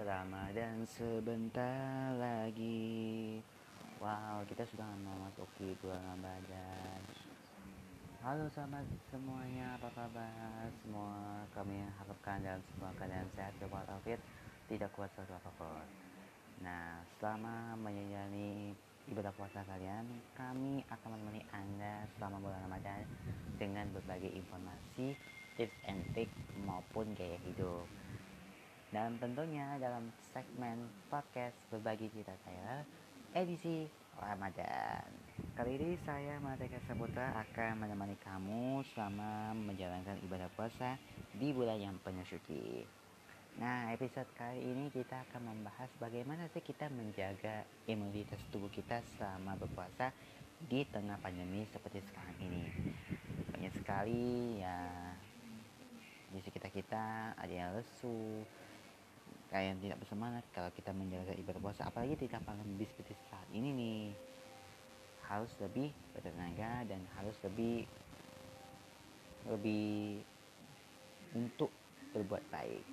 Ramadan sebentar lagi. Wow kita sudah memasuki bulan Ramadan. Halo selamat semuanya apa kabar? Semua kami harapkan dalam semua keadaan sehat walafiat. Tidak kuat suatu apa pun. Nah selama menjalani ibadah puasa kalian Kami akan menemani Anda selama bulan Ramadan Dengan berbagai informasi tips and trick maupun gaya hidup dan tentunya dalam segmen podcast berbagi cerita saya edisi Ramadan. Kali ini saya Mardeka Saputra akan menemani kamu selama menjalankan ibadah puasa di bulan yang penuh suci. Nah, episode kali ini kita akan membahas bagaimana sih kita menjaga imunitas tubuh kita selama berpuasa di tengah pandemi seperti sekarang ini. Banyak sekali ya di sekitar kita ada yang lesu, yang tidak bersemangat kalau kita menjaga ibadah puasa. Apalagi di lapangan seperti saat ini nih. Harus lebih bertenaga dan harus lebih lebih untuk berbuat baik.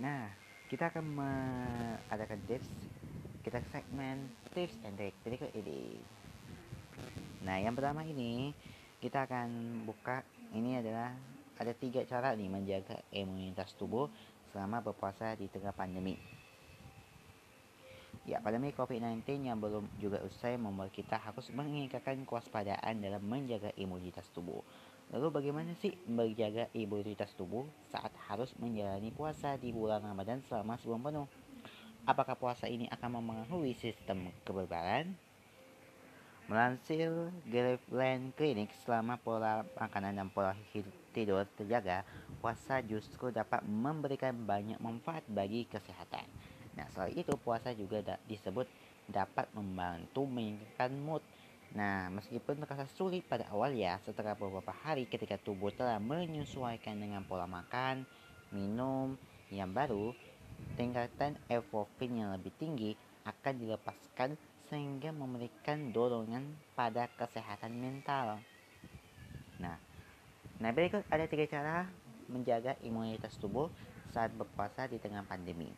Nah kita akan mengadakan tips. Kita segmen tips and trick berikut ini. Nah yang pertama ini kita akan buka. Ini adalah ada tiga cara nih menjaga imunitas tubuh selama berpuasa di tengah pandemi. Ya, pandemi COVID-19 yang belum juga usai membuat kita harus meningkatkan kewaspadaan dalam menjaga imunitas tubuh. Lalu bagaimana sih menjaga imunitas tubuh saat harus menjalani puasa di bulan Ramadan selama sebulan penuh? Apakah puasa ini akan mempengaruhi sistem kekebalan? Melansir Graveland Clinic selama pola makanan dan pola tidur terjaga, puasa justru dapat memberikan banyak manfaat bagi kesehatan. Nah, selain itu puasa juga da disebut dapat membantu meningkatkan mood. Nah, meskipun terasa sulit pada awal ya, setelah beberapa hari ketika tubuh telah menyesuaikan dengan pola makan, minum yang baru, tingkatan endorfin yang lebih tinggi akan dilepaskan sehingga memberikan dorongan pada kesehatan mental. Nah, nah berikut ada tiga cara menjaga imunitas tubuh saat berpuasa di tengah pandemi.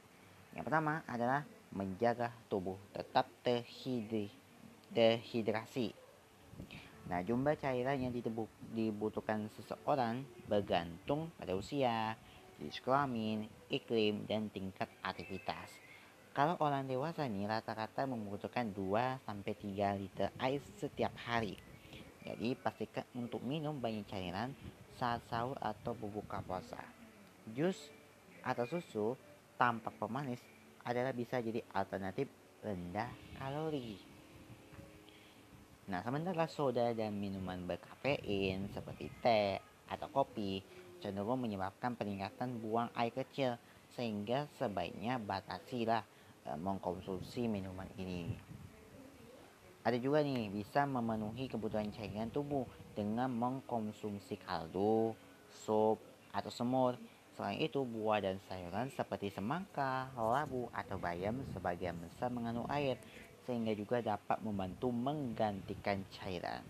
Yang pertama adalah menjaga tubuh tetap terhidri, terhidrasi. Nah, jumlah cairan yang dibutuhkan seseorang bergantung pada usia, jenis kelamin, iklim, dan tingkat aktivitas. Kalau orang dewasa nih rata-rata membutuhkan 2 sampai 3 liter air setiap hari. Jadi pastikan untuk minum banyak cairan saat sahur atau berbuka puasa. Jus atau susu tanpa pemanis adalah bisa jadi alternatif rendah kalori. Nah, sementara soda dan minuman berkafein seperti teh atau kopi cenderung menyebabkan peningkatan buang air kecil sehingga sebaiknya batasilah mengkonsumsi minuman ini. Ada juga nih bisa memenuhi kebutuhan cairan tubuh dengan mengkonsumsi kaldu, sup, atau semur. Selain itu, buah dan sayuran seperti semangka, labu, atau bayam sebagian besar mengandung air, sehingga juga dapat membantu menggantikan cairan.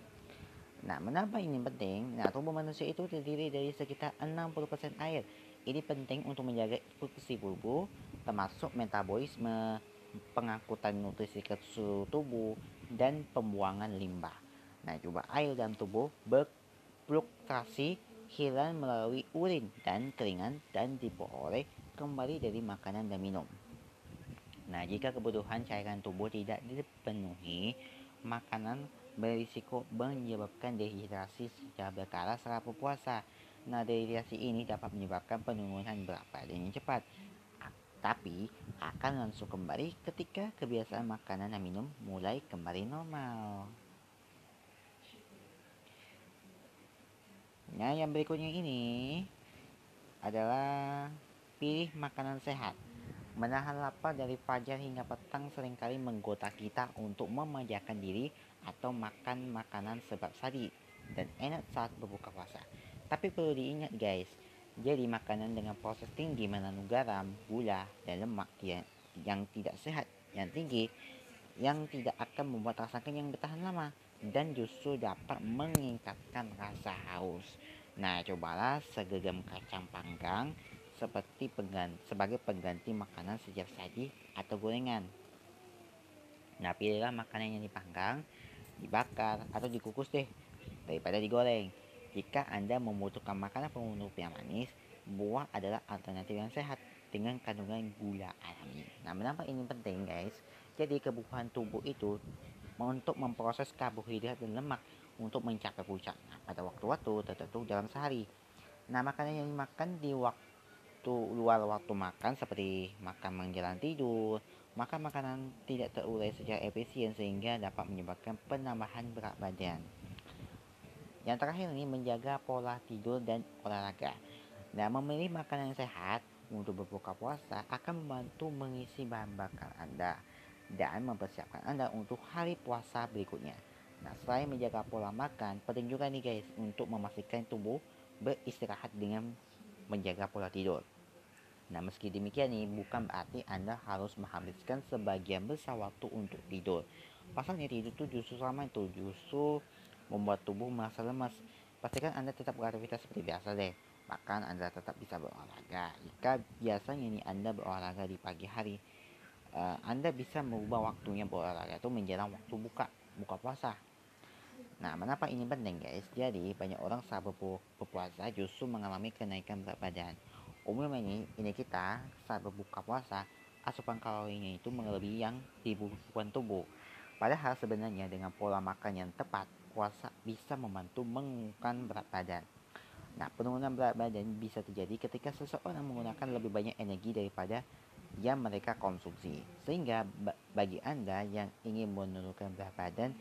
Nah, mengapa ini penting? Nah, tubuh manusia itu terdiri dari sekitar 60% air. Ini penting untuk menjaga fungsi tubuh termasuk metabolisme, pengangkutan nutrisi ke seluruh tubuh, dan pembuangan limbah. Nah, coba air dalam tubuh berfluktuasi hilang melalui urin dan keringan dan diperoleh kembali dari makanan dan minum. Nah, jika kebutuhan cairan tubuh tidak dipenuhi, makanan berisiko menyebabkan dehidrasi secara berkala saat berpuasa. Nah, dehidrasi ini dapat menyebabkan penurunan berat badan yang cepat, tapi akan langsung kembali ketika kebiasaan makanan dan minum mulai kembali normal. Nah, yang berikutnya ini adalah pilih makanan sehat. Menahan lapar dari fajar hingga petang sering kali menggoda kita untuk memanjakan diri atau makan makanan sebab sadi dan enak saat berbuka puasa. Tapi perlu diingat guys, jadi makanan dengan proses tinggi mengandung garam, gula, dan lemak yang, yang tidak sehat yang tinggi yang tidak akan membuat rasa kenyang bertahan lama dan justru dapat meningkatkan rasa haus. Nah, cobalah segenggam kacang panggang seperti pengganti, sebagai pengganti makanan secara saji atau gorengan. Nah, pilihlah makanan yang dipanggang, dibakar, atau dikukus deh, daripada digoreng. Jika Anda membutuhkan makanan penutup yang manis, buah adalah alternatif yang sehat dengan kandungan gula alami. Nah, mengapa ini penting, guys? Jadi, kebutuhan tubuh itu untuk memproses karbohidrat dan lemak untuk mencapai puncak nah, pada waktu-waktu tertentu dalam sehari. Nah, makanan yang dimakan di waktu luar waktu makan seperti makan menjelang tidur, makan makanan tidak terurai secara efisien sehingga dapat menyebabkan penambahan berat badan. Yang terakhir ini menjaga pola tidur dan olahraga. Nah, memilih makanan yang sehat untuk berbuka puasa akan membantu mengisi bahan bakar Anda dan mempersiapkan Anda untuk hari puasa berikutnya. Nah, selain menjaga pola makan, penting juga nih guys untuk memastikan tubuh beristirahat dengan menjaga pola tidur. Nah, meski demikian nih, bukan berarti Anda harus menghabiskan sebagian besar waktu untuk tidur. Pasalnya tidur itu justru sama itu, justru membuat tubuh merasa lemas. Pastikan Anda tetap beraktivitas seperti biasa deh. Bahkan Anda tetap bisa berolahraga. Jika biasanya nih Anda berolahraga di pagi hari, uh, Anda bisa merubah waktunya berolahraga itu menjelang waktu buka buka puasa. Nah, mengapa ini penting guys? Jadi, banyak orang saat berpuasa justru mengalami kenaikan berat badan. Umumnya ini, ini kita saat berbuka puasa, asupan kalorinya itu melebihi yang dibutuhkan tubuh. Padahal sebenarnya dengan pola makan yang tepat, puasa bisa membantu mengurangkan berat badan. Nah, penurunan berat badan bisa terjadi ketika seseorang menggunakan lebih banyak energi daripada yang mereka konsumsi. Sehingga bagi Anda yang ingin menurunkan berat badan,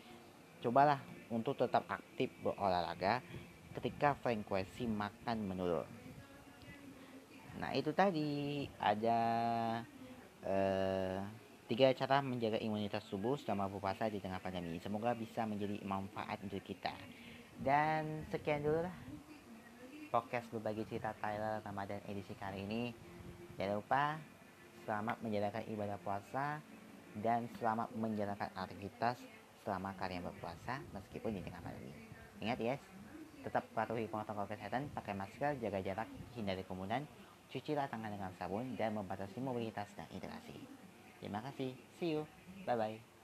cobalah untuk tetap aktif berolahraga ketika frekuensi makan menurun. Nah itu tadi ada eh, tiga cara menjaga imunitas tubuh selama berpuasa di tengah pandemi. Semoga bisa menjadi manfaat untuk kita. Dan sekian dulu lah podcast berbagi cerita Tyler Ramadan edisi kali ini. Jangan lupa selamat menjalankan ibadah puasa dan selamat menjalankan aktivitas selama kalian berpuasa meskipun di tengah pandemi. Ingat ya, tetap patuhi protokol kesehatan, pakai masker, jaga jarak, hindari kerumunan, cucilah tangan dengan sabun, dan membatasi mobilitas dan interaksi. Terima kasih, see you, bye-bye.